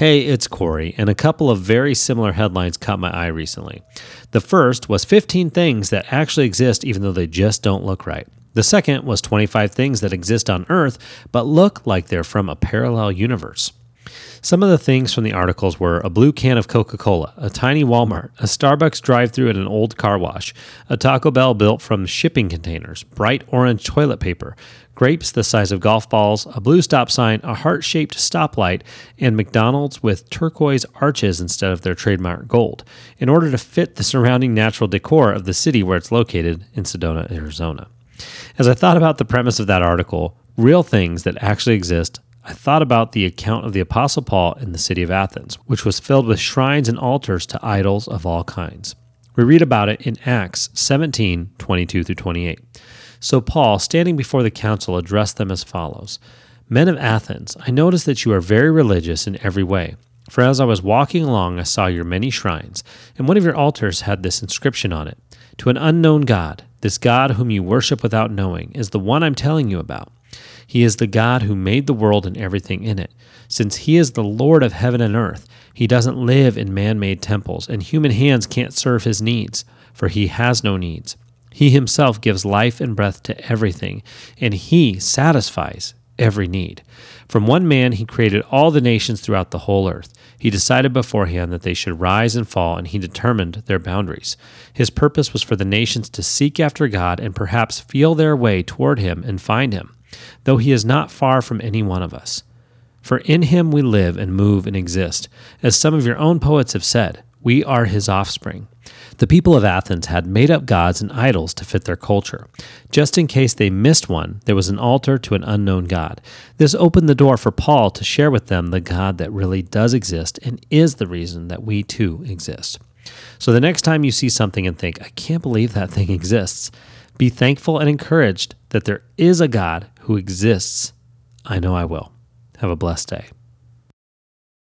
Hey, it's Corey, and a couple of very similar headlines caught my eye recently. The first was 15 things that actually exist even though they just don't look right. The second was 25 things that exist on Earth but look like they're from a parallel universe. Some of the things from the articles were a blue can of Coca Cola, a tiny Walmart, a Starbucks drive through at an old car wash, a Taco Bell built from shipping containers, bright orange toilet paper, grapes the size of golf balls, a blue stop sign, a heart shaped stoplight, and McDonald's with turquoise arches instead of their trademark gold, in order to fit the surrounding natural decor of the city where it's located in Sedona, Arizona. As I thought about the premise of that article, real things that actually exist I thought about the account of the Apostle Paul in the city of Athens, which was filled with shrines and altars to idols of all kinds. We read about it in Acts 17 22 through 28. So Paul, standing before the council, addressed them as follows Men of Athens, I notice that you are very religious in every way. For as I was walking along, I saw your many shrines, and one of your altars had this inscription on it To an unknown God, this God whom you worship without knowing, is the one I'm telling you about. He is the God who made the world and everything in it. Since He is the Lord of heaven and earth, He doesn't live in man made temples, and human hands can't serve His needs, for He has no needs. He Himself gives life and breath to everything, and He satisfies every need. From one man, He created all the nations throughout the whole earth. He decided beforehand that they should rise and fall, and He determined their boundaries. His purpose was for the nations to seek after God and perhaps feel their way toward Him and find Him though he is not far from any one of us. For in him we live and move and exist. As some of your own poets have said, we are his offspring. The people of Athens had made up gods and idols to fit their culture. Just in case they missed one, there was an altar to an unknown God. This opened the door for Paul to share with them the God that really does exist and is the reason that we too exist. So the next time you see something and think, I can't believe that thing exists, be thankful and encouraged that there is a God who exists. I know I will. Have a blessed day.